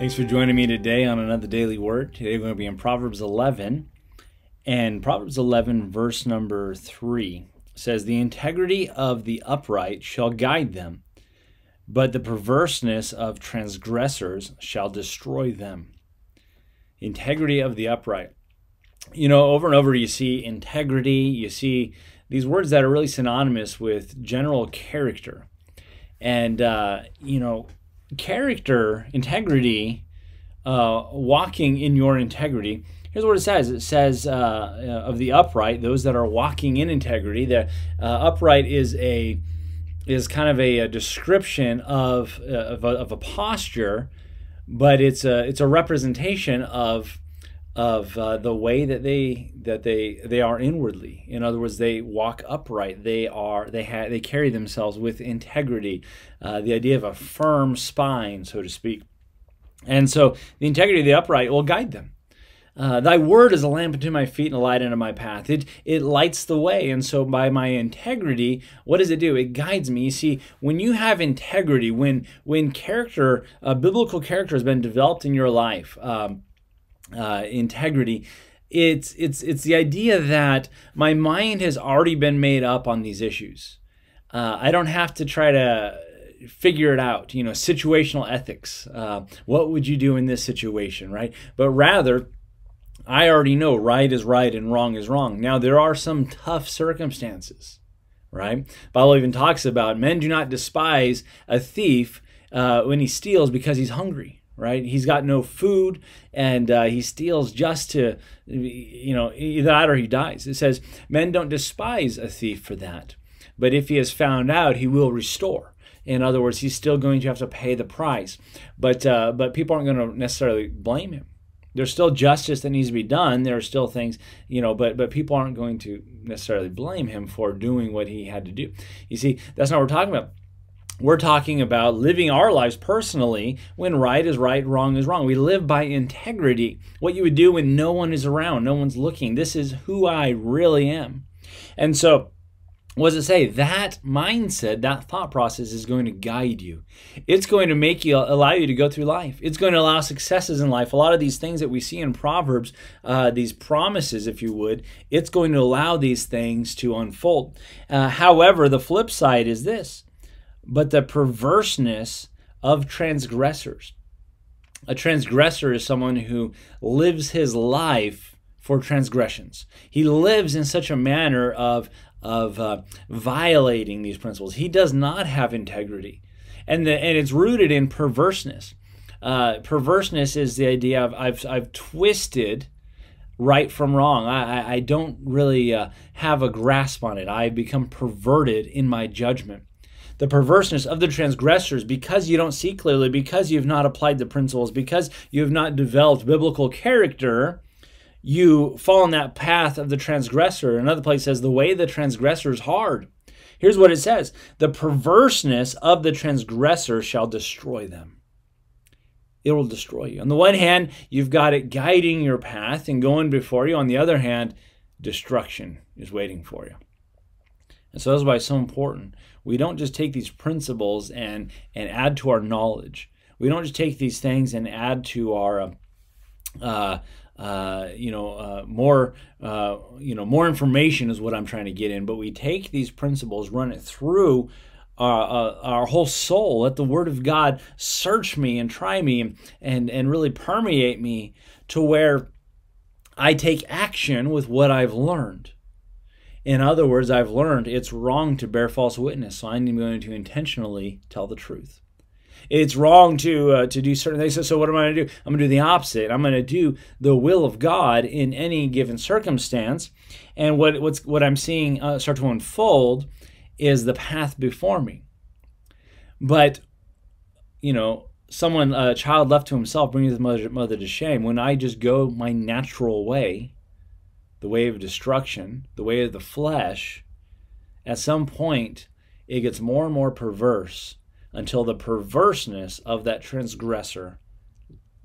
Thanks for joining me today on another daily word. Today we're going to be in Proverbs 11, and Proverbs 11, verse number 3 says, The integrity of the upright shall guide them, but the perverseness of transgressors shall destroy them. Integrity of the upright. You know, over and over you see integrity, you see these words that are really synonymous with general character. And, uh, you know, character, integrity, uh, walking in your integrity. Here's what it says. It says uh, uh, of the upright, those that are walking in integrity. The uh, upright is a is kind of a, a description of uh, of a, of, a, posture, but it's a it's a representation of of uh, the way that they that they they are inwardly. In other words, they walk upright. They are they have they carry themselves with integrity. Uh, the idea of a firm spine, so to speak. And so the integrity of the upright will guide them. Uh, Thy word is a lamp unto my feet and a light unto my path. It it lights the way, and so by my integrity, what does it do? It guides me. You see, when you have integrity, when when character, uh, biblical character has been developed in your life, um, uh, integrity, it's it's it's the idea that my mind has already been made up on these issues. Uh, I don't have to try to figure it out. You know, situational ethics. Uh, what would you do in this situation, right? But rather, I already know right is right and wrong is wrong. Now there are some tough circumstances, right? Bible even talks about men do not despise a thief uh, when he steals because he's hungry right? He's got no food and uh, he steals just to, you know, either that or he dies. It says, Men don't despise a thief for that, but if he is found out, he will restore. In other words, he's still going to have to pay the price, but uh, but people aren't going to necessarily blame him. There's still justice that needs to be done. There are still things, you know, but but people aren't going to necessarily blame him for doing what he had to do. You see, that's not what we're talking about. We're talking about living our lives personally when right is right, wrong is wrong. We live by integrity. What you would do when no one is around, no one's looking. This is who I really am. And so, what does it say? That mindset, that thought process is going to guide you. It's going to make you allow you to go through life. It's going to allow successes in life. A lot of these things that we see in Proverbs, uh, these promises, if you would, it's going to allow these things to unfold. Uh, however, the flip side is this but the perverseness of transgressors. A transgressor is someone who lives his life for transgressions. He lives in such a manner of, of uh, violating these principles. He does not have integrity. And, the, and it's rooted in perverseness. Uh, perverseness is the idea of I've, I've twisted right from wrong. I, I don't really uh, have a grasp on it. I become perverted in my judgment the perverseness of the transgressors because you don't see clearly, because you've not applied the principles, because you have not developed biblical character, you fall in that path of the transgressor. Another place says, the way the transgressor is hard. Here's what it says The perverseness of the transgressor shall destroy them. It will destroy you. On the one hand, you've got it guiding your path and going before you. On the other hand, destruction is waiting for you. And so that's why it's so important. We don't just take these principles and and add to our knowledge. We don't just take these things and add to our uh, uh, you know, uh, more, uh, you know, more information is what I'm trying to get in. But we take these principles, run it through our, uh, our whole soul. Let the Word of God search me and try me and and really permeate me to where I take action with what I've learned. In other words, I've learned it's wrong to bear false witness, so I'm going to intentionally tell the truth. It's wrong to uh, to do certain things. So, what am I going to do? I'm going to do the opposite. I'm going to do the will of God in any given circumstance. And what what's what I'm seeing uh, start to unfold is the path before me. But you know, someone a child left to himself brings his mother, mother to shame. When I just go my natural way, the way of destruction, the way of the flesh, at some point it gets more and more perverse until the perverseness of that transgressor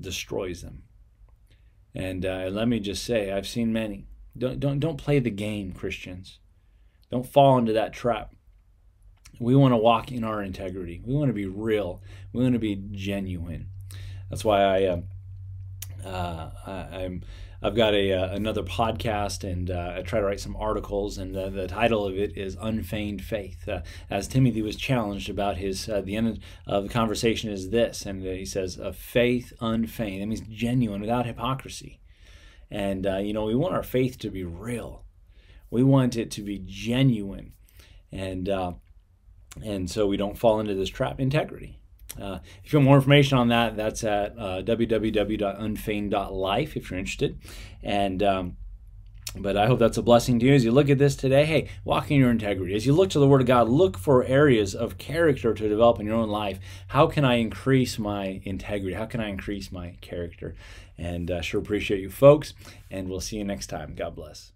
destroys them. And uh, let me just say, I've seen many. Don't, don't, don't play the game, Christians. Don't fall into that trap. We want to walk in our integrity. We want to be real. We want to be genuine. that's why I, uh, uh, I am I've got a uh, another podcast, and uh, I try to write some articles, and uh, the title of it is "Unfeigned Faith." Uh, as Timothy was challenged about his, uh, the end of the conversation is this, and he says, "A faith unfeigned." That means genuine, without hypocrisy. And you know, we want our faith to be real. We want it to be genuine, and and so we don't fall into this trap. Integrity. Uh, if you want more information on that, that's at uh, www.unfeigned.life if you're interested. And um, but I hope that's a blessing to you as you look at this today. Hey, walk in your integrity. As you look to the Word of God, look for areas of character to develop in your own life. How can I increase my integrity? How can I increase my character? And uh, sure appreciate you folks. And we'll see you next time. God bless.